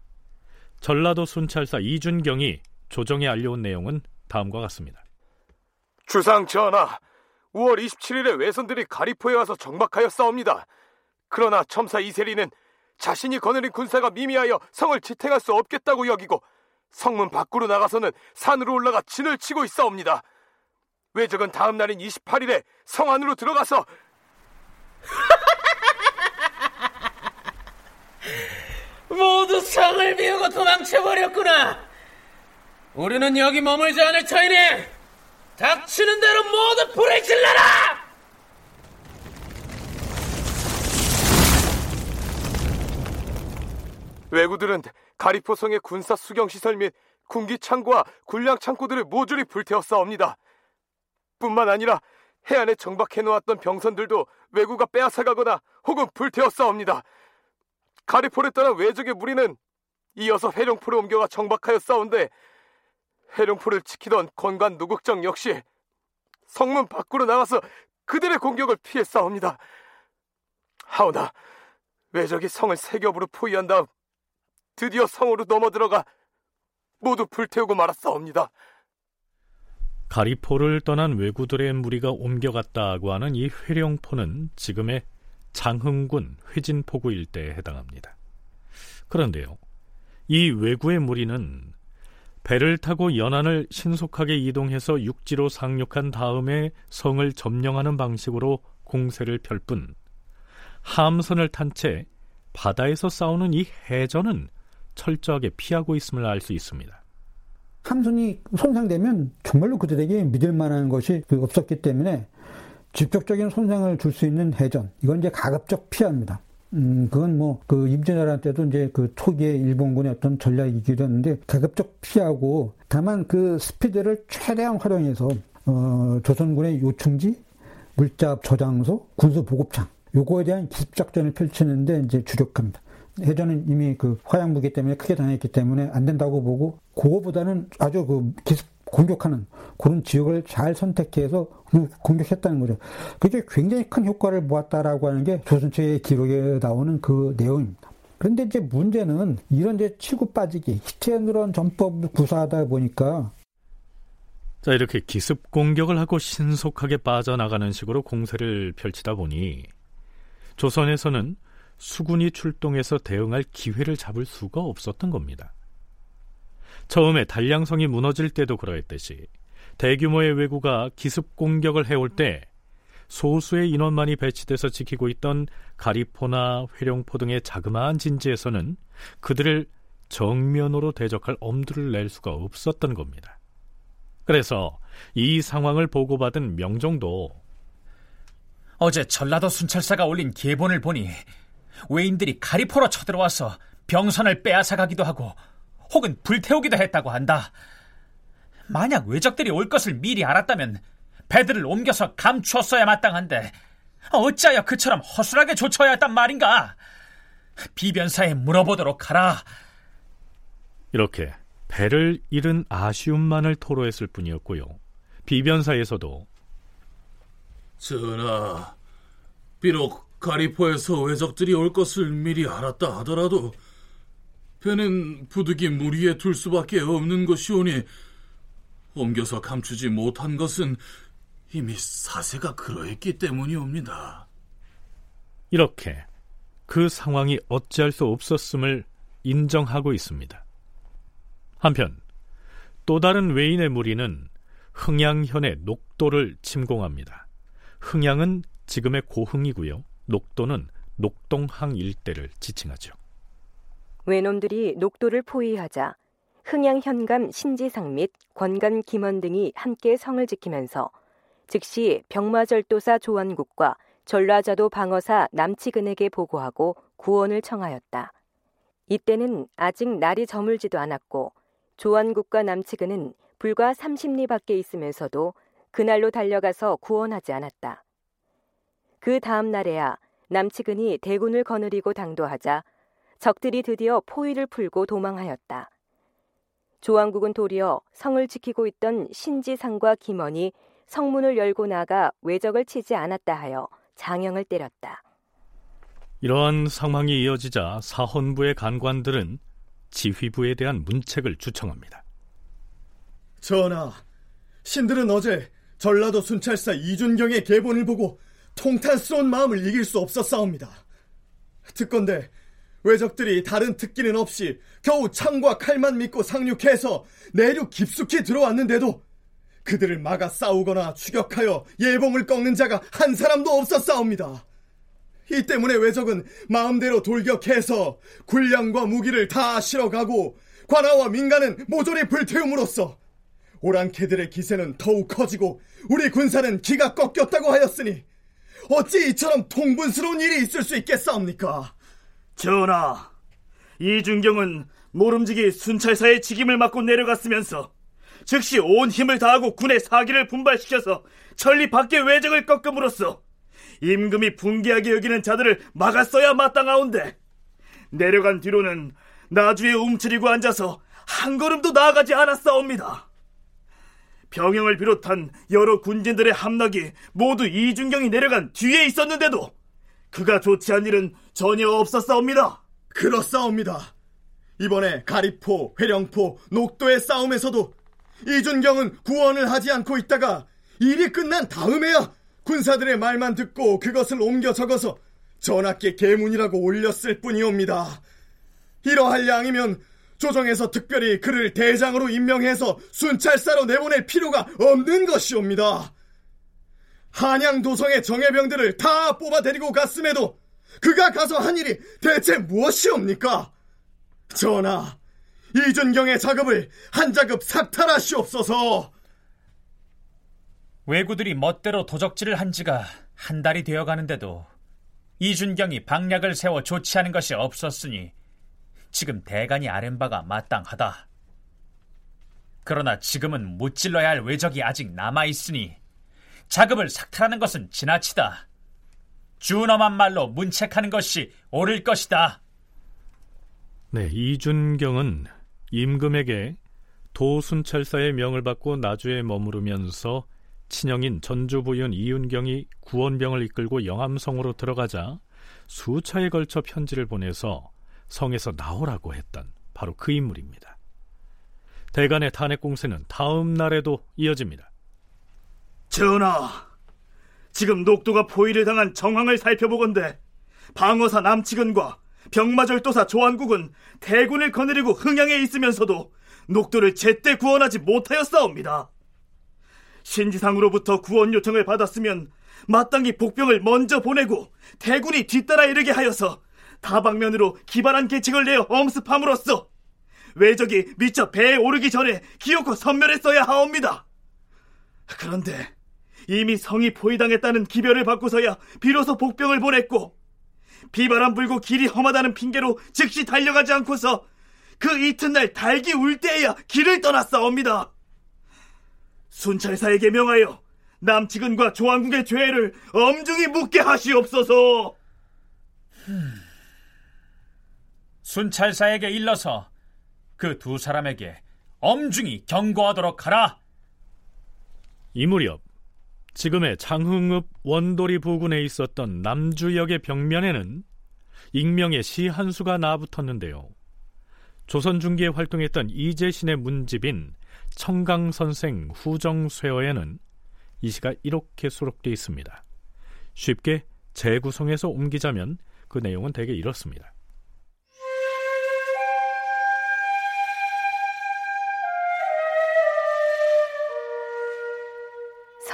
전라도 순찰사 이준경이 조정에 알려온 내용은 다음과 같습니다. 주상 전하, 5월 27일에 외선들이 가리포에 와서 정박하여 싸웁니다. 그러나 첨사 이세리는 자신이 거느린 군사가 미미하여 성을 지탱할 수 없겠다고 여기고 성문 밖으로 나가서는 산으로 올라가 진을 치고 있사옵니다. 외적은 다음 날인 28일에 성 안으로 들어가서 모두 성을 비우고 도망쳐버렸구나. 우리는 여기 머물지 않을 터이니 닥치는 대로 모두 불을 질러라! 왜구들은 가리포성의 군사 수경 시설 및 군기 창고와 군량 창고들을 모조리 불태웠사옵니다. 뿐만 아니라 해안에 정박해 놓았던 병선들도 왜구가 빼앗아가거나 혹은 불태웠사옵니다. 가리포를 떠난 외적의 무리는 이어서 해령포로 옮겨가 정박하여 싸운데 해령포를 지키던 건관 노국정 역시 성문 밖으로 나가서 그들의 공격을 피해 싸웁니다. 하오나 외적이 성을 세 겹으로 포위한 다음 드디어 성으로 넘어들어가 모두 불태우고 말았사옵니다. 가리포를 떠난 왜구들의 무리가 옮겨갔다고 하는 이 회령포는 지금의 장흥군 회진포구 일대에 해당합니다. 그런데요, 이 왜구의 무리는 배를 타고 연안을 신속하게 이동해서 육지로 상륙한 다음에 성을 점령하는 방식으로 공세를 펼 뿐 함선을 탄 채 바다에서 싸우는 이 해전은 철저하게 피하고 있음을 알 수 있습니다. 함선이 손상되면 정말로 그들에게 믿을 만한 것이 없었기 때문에 직접적인 손상을 줄 수 있는 해전 이건 이제 가급적 피합니다. 음, 그건 뭐, 그, 임진왜란 때도 이제 그 초기에 일본군의 어떤 전략이기도 했는데, 가급적 피하고, 다만 그 스피드를 최대한 활용해서, 어, 조선군의 요충지, 물자 저장소, 군수 보급창, 요거에 대한 기습작전을 펼치는데 이제 주력합니다. 해전은 이미 그 화양 무기 때문에 크게 당했기 때문에 안 된다고 보고, 그거보다는 아주 그 기습 공격하는 그런 지역을 잘 선택해서 공격했다는 거죠. 그게 굉장히 큰 효과를 보았다라고 하는 게 조선체의 기록에 나오는 그 내용입니다. 그런데 이제 문제는 이런 이제 치고 빠지기, 히트앤런 전법을 구사하다 보니까 자, 이렇게 기습 공격을 하고 신속하게 빠져나가는 식으로 공세를 펼치다 보니 조선에서는 수군이 출동해서 대응할 기회를 잡을 수가 없었던 겁니다. 처음에 단량성이 무너질 때도 그러했듯이 대규모의 왜구가 기습 공격을 해올 때 소수의 인원만이 배치돼서 지키고 있던 가리포나 회룡포 등의 자그마한 진지에서는 그들을 정면으로 대적할 엄두를 낼 수가 없었던 겁니다. 그래서 이 상황을 보고받은 명종도 어제 전라도 순찰사가 올린 계본을 보니 외인들이 가리포로 쳐들어와서 병선을 빼앗아가기도 하고 혹은 불태우기도 했다고 한다. 만약 외적들이 올 것을 미리 알았다면 배들을 옮겨서 감추었어야 마땅한데 어찌하여 그처럼 허술하게 조처해야 했단 말인가? 비변사에 물어보도록 하라. 이렇게 배를 잃은 아쉬움만을 토로했을 뿐이었고요. 비변사에서도 전하, 비록 가리포에서 외적들이 올 것을 미리 알았다 하더라도 배는 부득이 물 위에 둘 수밖에 없는 것이오니 옮겨서 감추지 못한 것은 이미 사세가 그러했기 때문이옵니다. 이렇게 그 상황이 어찌할 수 없었음을 인정하고 있습니다. 한편 또 다른 외인의 무리는 흥양현의 녹도를 침공합니다. 흥양은 지금의 고흥이고요. 녹도는 녹동항 일대를 지칭하죠. 외놈들이 녹도를 포위하자 흥양 현감 신지상 및 권간 김원 등이 함께 성을 지키면서 즉시 병마절도사 조원국과 전라자도 방어사 남치근에게 보고하고 구원을 청하였다. 이때는 아직 날이 저물지도 않았고 조원국과 남치근은 불과 30리 밖에 있으면서도 그날로 달려가서 구원하지 않았다. 그 다음 날에야 남치근이 대군을 거느리고 당도하자 적들이 드디어 포위를 풀고 도망하였다. 조왕국은 도리어 성을 지키고 있던 신지상과 김원이 성문을 열고 나가 외적을 치지 않았다 하여 장영을 때렸다. 이러한 상황이 이어지자 사헌부의 간관들은 지휘부에 대한 문책을 주청합니다. 전하, 신들은 어제 전라도 순찰사 이준경의 계본을 보고 통탄스러운 마음을 이길 수 없었사옵니다. 특건데 외적들이 다른 특기는 없이 겨우 창과 칼만 믿고 상륙해서 내륙 깊숙이 들어왔는데도 그들을 막아 싸우거나 추격하여 예봉을 꺾는 자가 한 사람도 없었사옵니다. 이 때문에 외적은 마음대로 돌격해서 군량과 무기를 다 실어가고 관아와 민간은 모조리 불태움으로써 오랑캐들의 기세는 더욱 커지고 우리 군사는 기가 꺾였다고 하였으니 어찌 이처럼 통분스러운 일이 있을 수 있겠사옵니까? 전하, 이준경은 모름지기 순찰사의 직임을 맡고 내려갔으면서 즉시 온 힘을 다하고 군의 사기를 분발시켜서 천리 밖의 외적을 꺾음으로써 임금이 붕괴하게 여기는 자들을 막았어야 마땅하온데 내려간 뒤로는 나주에 움츠리고 앉아서 한 걸음도 나아가지 않았사옵니다. 병영을 비롯한 여러 군진들의 함락이 모두 이준경이 내려간 뒤에 있었는데도 그가 좋지 않은 일은 전혀 없었사옵니다. 그렇사옵니다. 이번에 가리포, 회령포, 녹도의 싸움에서도 이준경은 구원을 하지 않고 있다가 일이 끝난 다음에야 군사들의 말만 듣고 그것을 옮겨 적어서 전하께 계문이라고 올렸을 뿐이옵니다. 이러할 양이면 조정에서 특별히 그를 대장으로 임명해서 순찰사로 내보낼 필요가 없는 것이옵니다. 한양 도성의 정예병들을 다 뽑아 데리고 갔음에도 그가 가서 한 일이 대체 무엇이옵니까? 전하, 이준경의 작업을 한 작업 삭탈하시옵소서. 왜구들이 멋대로 도적질을 한 지가 한 달이 되어 가는데도 이준경이 방략을 세워 않은 것이 없었으니 지금 대간이 아랜 바가 마땅하다. 그러나 지금은 무찔러야 할 외적이 아직 남아 있으니 자급을 삭탈하는 것은 지나치다. 준엄한 말로 문책하는 것이 옳을 것이다. 네, 이준경은 임금에게 도순찰사의 명을 받고 나주에 머무르면서 친형인 전주부윤 이윤경이 구원병을 이끌고 영암성으로 들어가자 수차에 걸쳐 편지를 보내서 성에서 나오라고 했던 바로 그 인물입니다. 대간의 탄핵 공세는 다음 날에도 이어집니다. 전하, 지금 녹도가 포위를 당한 정황을 살펴보건대 방어사 남치근과 병마절도사 조한국은 대군을 거느리고 흥양에 있으면서도 녹도를 제때 구원하지 못하였사옵니다. 신지상으로부터 구원 요청을 받았으면 마땅히 복병을 먼저 보내고 대군이 뒤따라 이르게 하여서 다방면으로 기발한 계책을 내어 엄습함으로써 외적이 미처 배에 오르기 전에 기어코 선멸했어야 하옵니다. 그런데 이미 성이 포위당했다는 기별을 받고서야 비로소 복병을 보냈고 비바람 불고 길이 험하다는 핑계로 즉시 달려가지 않고서 그 이튿날 달기 울 때에야 길을 떠났사옵니다. 순찰사에게 명하여 남치근과 조항국의 죄를 엄중히 묻게 하시옵소서. 순찰사에게 일러서 그 두 사람에게 엄중히 경고하도록 하라. 이 무렵 지금의 장흥읍 원도리 부근에 있었던 남주역의 벽면에는 익명의 시 한 수가 나붙었는데요. 조선 중기에 활동했던 이재신의 문집인 청강 선생 후정쇠어에는 이 시가 이렇게 수록되어 있습니다. 쉽게 재구성해서 옮기자면 그 내용은 대개 이렇습니다.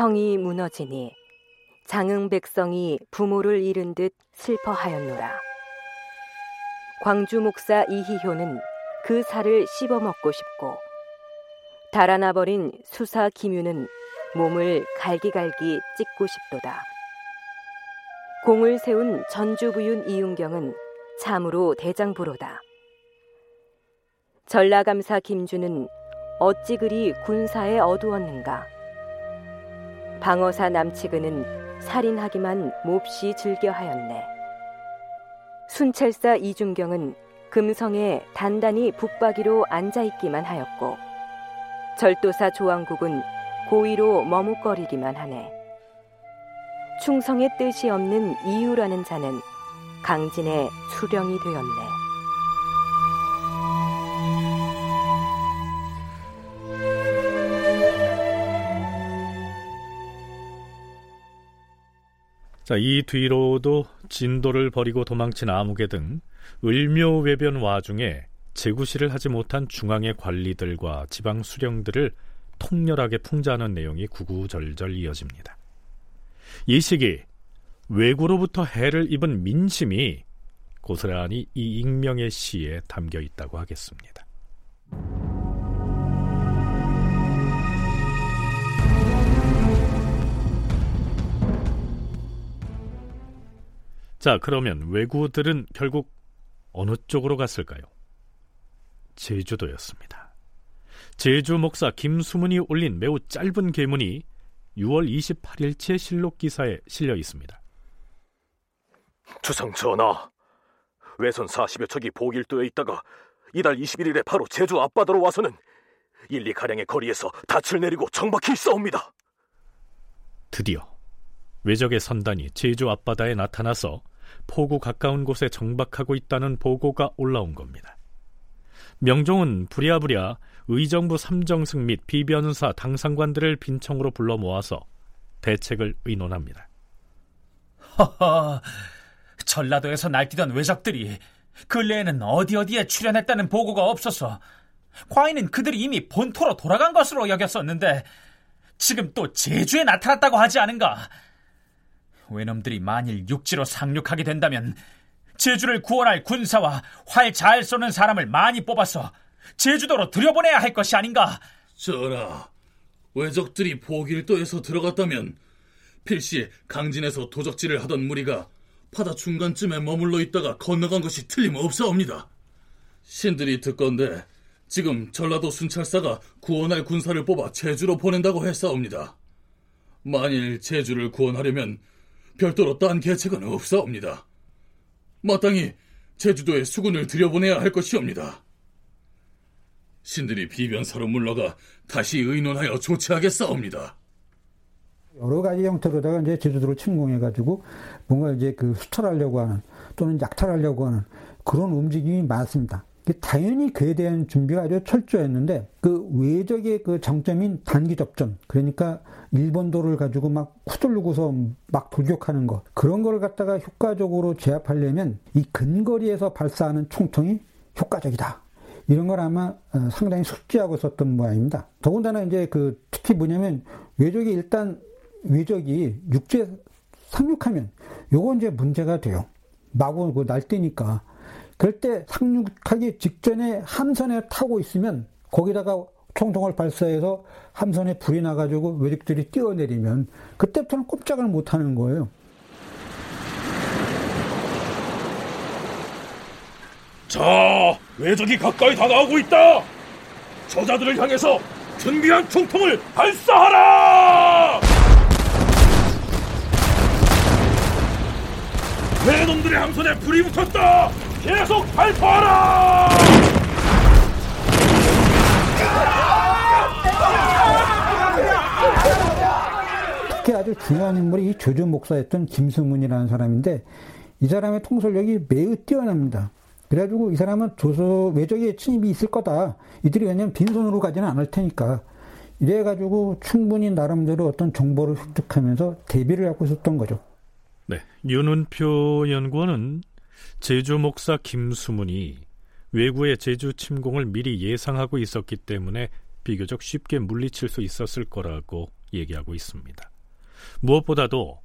성이 무너지니 장흥 백성이 부모를 잃은 듯 슬퍼하였노라. 광주 목사 이희효는 그 살을 씹어먹고 싶고 달아나버린 수사 김유는 몸을 갈기갈기 찢고 싶도다. 공을 세운 전주부윤 이윤경은 참으로 대장부로다. 전라감사 김주는 어찌 그리 군사에 어두웠는가. 방어사 남치근은 살인하기만 몹시 즐겨하였네. 순찰사 이준경은 금성에 단단히 붙박이로 앉아있기만 하였고 절도사 조왕국은 고의로 머뭇거리기만 하네. 충성의 뜻이 없는 이유라는 자는 강진의 수령이 되었네. 자, 이 뒤로도 진도를 버리고 도망친 아무개 등 을묘 외변 와중에 재구시를 하지 못한 중앙의 관리들과 지방 수령들을 통렬하게 풍자하는 내용이 구구절절 이어집니다. 이 시기 외구로부터 해를 입은 민심이 고스란히 이 익명의 시에 담겨 있다고 하겠습니다. 자, 그러면 왜구들은 결국 어느 쪽으로 갔을까요? 제주도였습니다. 제주 목사 김수문이 올린 매우 짧은 계문이 6월 28일째 실록 기사에 실려 있습니다. 주상 전하, 외선 40여 척이 보길도에 있다가 이달 21일에 바로 제주 앞바다로 와서는 1, 2가량의 거리에서 닻을 내리고 정박해 있사옵니다. 드디어 외적의 선단이 제주 앞바다에 나타나서 포구 가까운 곳에 정박하고 있다는 보고가 올라온 겁니다. 명종은 부랴부랴 의정부 삼정승 및 비변사 당상관들을 빈청으로 불러 모아서 대책을 의논합니다. 허허, 전라도에서 날뛰던 외적들이 근래에는 어디 어디에 출연했다는 보고가 없어서 과인은 그들이 이미 본토로 돌아간 것으로 여겼었는데 지금 또 제주에 나타났다고 하지 않은가? 외놈들이 만일 육지로 상륙하게 된다면 제주를 구원할 군사와 활 잘 쏘는 사람을 많이 뽑아서 제주도로 들여보내야 할 것이 아닌가? 전하, 외적들이 보길도에서 들어갔다면 필시 강진에서 도적질을 하던 무리가 바다 중간쯤에 머물러 있다가 건너간 것이 틀림없사옵니다. 신들이 듣건데 지금 전라도 순찰사가 구원할 군사를 뽑아 제주로 보낸다고 했사옵니다. 만일 제주를 구원하려면 별도로 딴 계책은 없사옵니다. 마땅히 제주도에 수군을 들여보내야 할 것이옵니다. 신들이 비변사로 물러가 다시 의논하여 조치하겠사옵니다. 여러 가지 형태로다가 이제 제주도를 침공해가지고 뭔가 이제 그 수탈하려고 하는 또는 약탈하려고 하는 그런 움직임이 많습니다. 당연히 그에 대한 준비가 아주 철저했는데 그 외적의 그 장점인 단기 접전 그러니까 일본도를 가지고 막 후들르고서 막 돌격하는 것 그런 걸 갖다가 효과적으로 제압하려면 이 근거리에서 발사하는 총통이 효과적이다. 이런 걸 아마 어, 상당히 숙지하고 있었던 모양입니다. 더군다나 이제 그 특히 뭐냐면 외적이 일단 외적이 육지에 상륙하면 요거 이제 문제가 돼요. 마구 그 날뛰니까 그럴 때 상륙하기 직전에 함선에 타고 있으면 거기다가 총통을 발사해서 함선에 불이 나가지고 외적들이 뛰어내리면 그때부터는 꼼짝을 못 하는 거예요. 자, 외적이 가까이 다가오고 있다. 저자들을 향해서 준비한 총통을 발사하라! 외놈들의 함선에 불이 붙었다! 계속 발포하라! 특히 아주 중요한 인물이 이 조조 목사였던 김수문이라는 사람인데 이 사람의 통솔력이 매우 뛰어납니다. 그래가지고 이 사람은 조서 외적의 침입이 있을 거다. 이들이 왜냐면 빈손으로 가지는 않을 테니까. 이래가지고 충분히 나름대로 어떤 정보를 획득하면서 대비를 하고 있었던 거죠. 네. 윤은표 연구원은 제주 목사 김수문이 외구의 제주 침공을 미리 예상하고 있었기 때문에 비교적 쉽게 물리칠 수 있었을 거라고 얘기하고 있습니다. 무엇보다도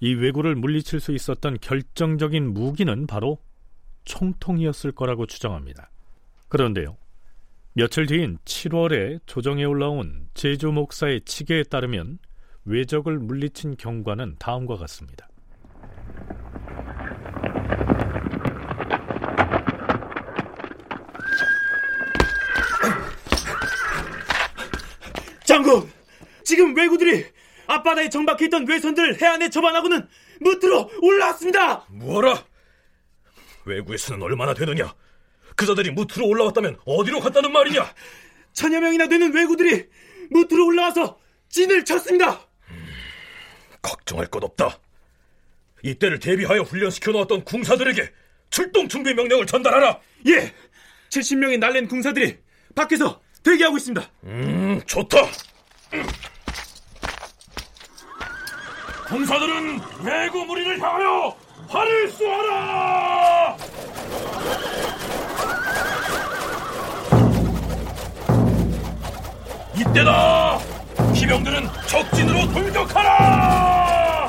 이 왜구를 물리칠 수 있었던 결정적인 무기는 바로 총통이었을 거라고 추정합니다. 그런데요. 며칠 뒤인 7월에 조정에 올라온 제주 목사의 치계에 따르면 외적을 물리친 경과는 다음과 같습니다. 장군, 지금 왜구들이 앞바다에 정박해 있던 외선들을 해안에 접안하고는 무트로 올라왔습니다. 뭐라? 외구에서는 얼마나 되느냐? 그자들이 무트로 올라왔다면 어디로 갔다는 말이냐? 천여 명이나 되는 외구들이 무트로 올라와서 진을 쳤습니다. 음, 걱정할 것 없다. 이때를 대비하여 훈련시켜 놓았던 궁사들에게 출동 준비 명령을 전달하라. 예, 70명의 날랜 궁사들이 밖에서 대기하고 있습니다. 음, 좋다. 군사들은 외구 무리를 향하여 활을 쏘아라! 이때다! 기병들은 적진으로 돌격하라!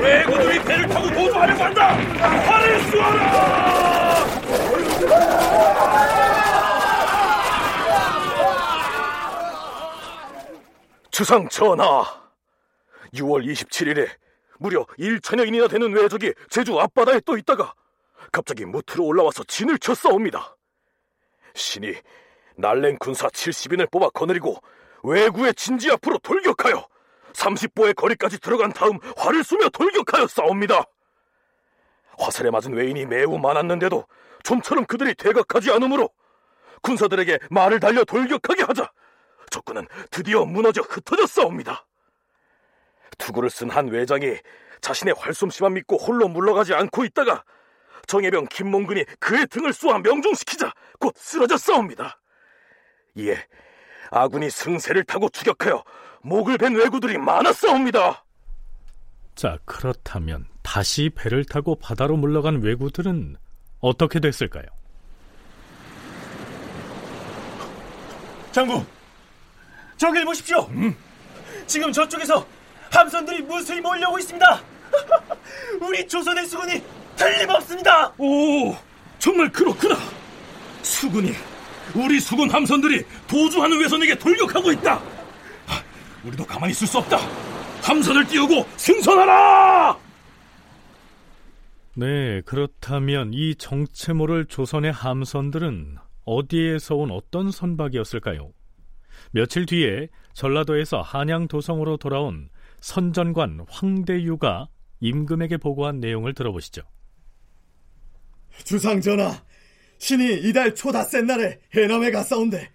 왜구들이 배를 타고 도주하려고 한다! 활을 쏘아라! 주상 전하, 6월 27일에 무려 1천여인이나 되는 외적이 제주 앞바다에 떠 있다가 갑자기 무트로 올라와서 진을 쳤사옵니다. 신이 날랭 군사 70인을 뽑아 거느리고 외구의 진지 앞으로 돌격하여 30보의 거리까지 들어간 다음 활을 쏘며 돌격하여 싸웁니다. 화살에 맞은 외인이 매우 많았는데도 좀처럼 그들이 대각하지 않으므로 군사들에게 말을 달려 돌격하게 하자 적군은 드디어 무너져 흩어져 싸웁니다. 투구를 쓴 한 외장이 자신의 활솜씨만 믿고 홀로 물러가지 않고 있다가 정예병 김몽근이 그의 등을 쏘아 명중시키자 곧 쓰러져 싸웁니다. 이에 아군이 승세를 타고 추격하여 목을 벤 왜구들이 많아 싸웁니다. 자, 그렇다면 다시 배를 타고 바다로 물러간 왜구들은 어떻게 됐을까요? 장군, 저길 보십시오. 음? 지금 저쪽에서 함선들이 무수히 몰려오고 있습니다. *laughs* 우리 조선의 수군이 틀림없습니다. 오, 정말 그렇구나. 수군이 우리 수군 함선들이 도주하는 외선에게 돌격하고 있다. 우리도 가만히 있을 수 없다. 함선을 띄우고 승선하라! 네, 그렇다면 이 정체 모를 조선의 함선들은 어디에서 온 어떤 선박이었을까요? 며칠 뒤에 전라도에서 한양 도성으로 돌아온 선전관 황대유가 임금에게 보고한 내용을 들어보시죠. 주상 전하, 신이 이달 초닷새 날에 해남에 갔사온데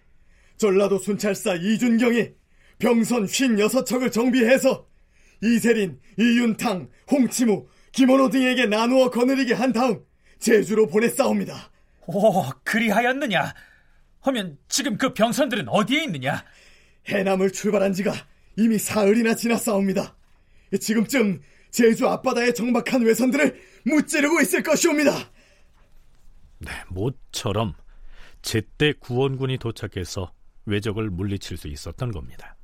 전라도 순찰사 이준경이 병선 56척을 정비해서 이세린, 이윤탕, 홍치무, 김원호 등에게 나누어 거느리게 한 다음 제주로 보냈사옵니다. 오, 그리하였느냐? 하면 지금 그 병선들은 어디에 있느냐? 해남을 출발한 지가 이미 사흘이나 지났사옵니다. 지금쯤 제주 앞바다에 정박한 외선들을 무찌르고 있을 것이옵니다. 네, 모처럼 제때 구원군이 도착해서 외적을 물리칠 수 있었던 겁니다.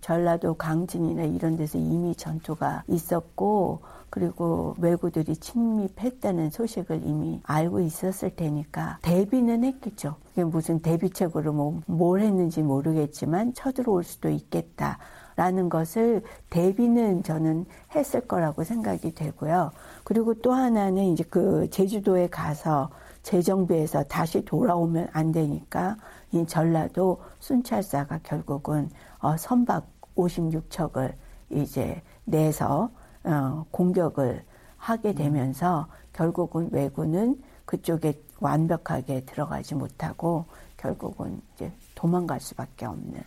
전라도 강진이나 이런 데서 이미 전투가 있었고 그리고 왜구들이 침입했다는 소식을 이미 알고 있었을 테니까 대비는 했겠죠. 그게 무슨 대비책으로 뭐 뭘 했는지 모르겠지만 쳐들어올 수도 있겠다 라는 것을 대비는 저는 했을 거라고 생각이 되고요. 그리고 또 하나는 이제 그 제주도에 가서 재정비해서 다시 돌아오면 안 되니까 이 전라도 순찰사가 결국은 어, 선박 56척을 이제 내서 어, 공격을 하게 되면서 결국은 왜구는 그쪽에 완벽하게 들어가지 못하고 결국은 이제 도망갈 수밖에 없는.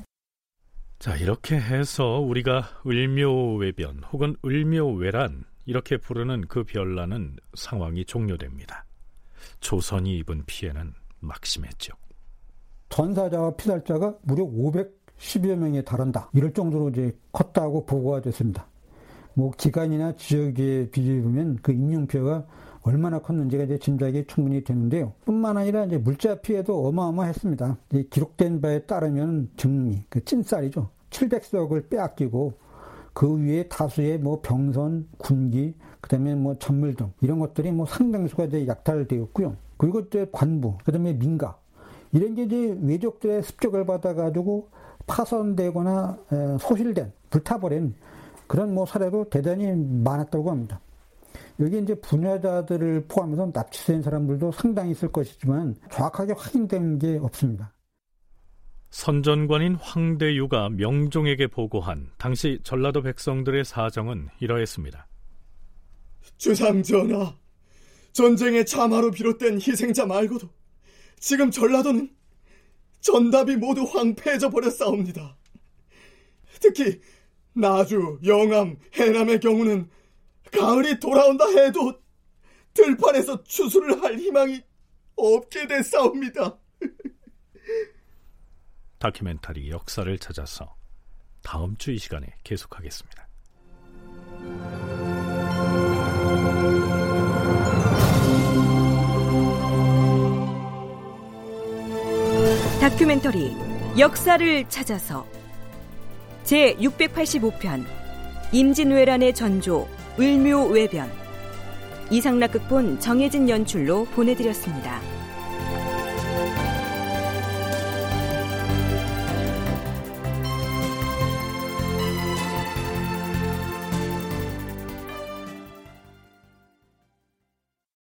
자, 이렇게 해서 우리가 을묘외변 혹은 을묘외란 이렇게 부르는 그 별난은 상황이 종료됩니다. 조선이 입은 피해는 막심했죠. 전사자와 피살자가 무려 510여 명에 달한다. 이럴 정도로 이제 컸다고 보고가 됐습니다. 뭐 기간이나 지역에 비교해보면 그 피해가 얼마나 컸는지가 이제 짐작이 충분히 되는데요. 뿐만 아니라 이제 물자 피해도 어마어마했습니다. 기록된 바에 따르면 증미, 그 찐쌀이죠. 700석을 빼앗기고 그 위에 다수의 뭐 병선, 군기, 그다음에 뭐 전물 등 이런 것들이 뭐 상당수가 이제 약탈되었고요. 그리고 이제 관부, 그다음에 민가 이런 게 이제 외적들의 습격을 받아가지고 파손되거나 소실된 불타버린 그런 뭐 사례도 대단히 많았다고 합니다. 여기 이제 분야자들을 포함해서 납치된 사람들도 상당히 있을 것이지만 정확하게 확인된 게 없습니다. 선전관인 황대유가 명종에게 보고한 당시 전라도 백성들의 사정은 이러했습니다. 주상전하, 전쟁의 참화로 비롯된 희생자 말고도 지금 전라도는 전답이 모두 황폐해져 버렸사옵니다. 특히 나주, 영암, 해남의 경우는 가을이 돌아온다 해도 들판에서 추수를 할 희망이 없게 됐사옵니다. *laughs* 다큐멘터리 역사를 찾아서 다음 주 이 시간에 계속하겠습니다. 다큐멘터리 역사를 찾아서 제 685편 임진왜란의 전조 을묘 외변 이상락 극본 정혜진 연출로 보내드렸습니다.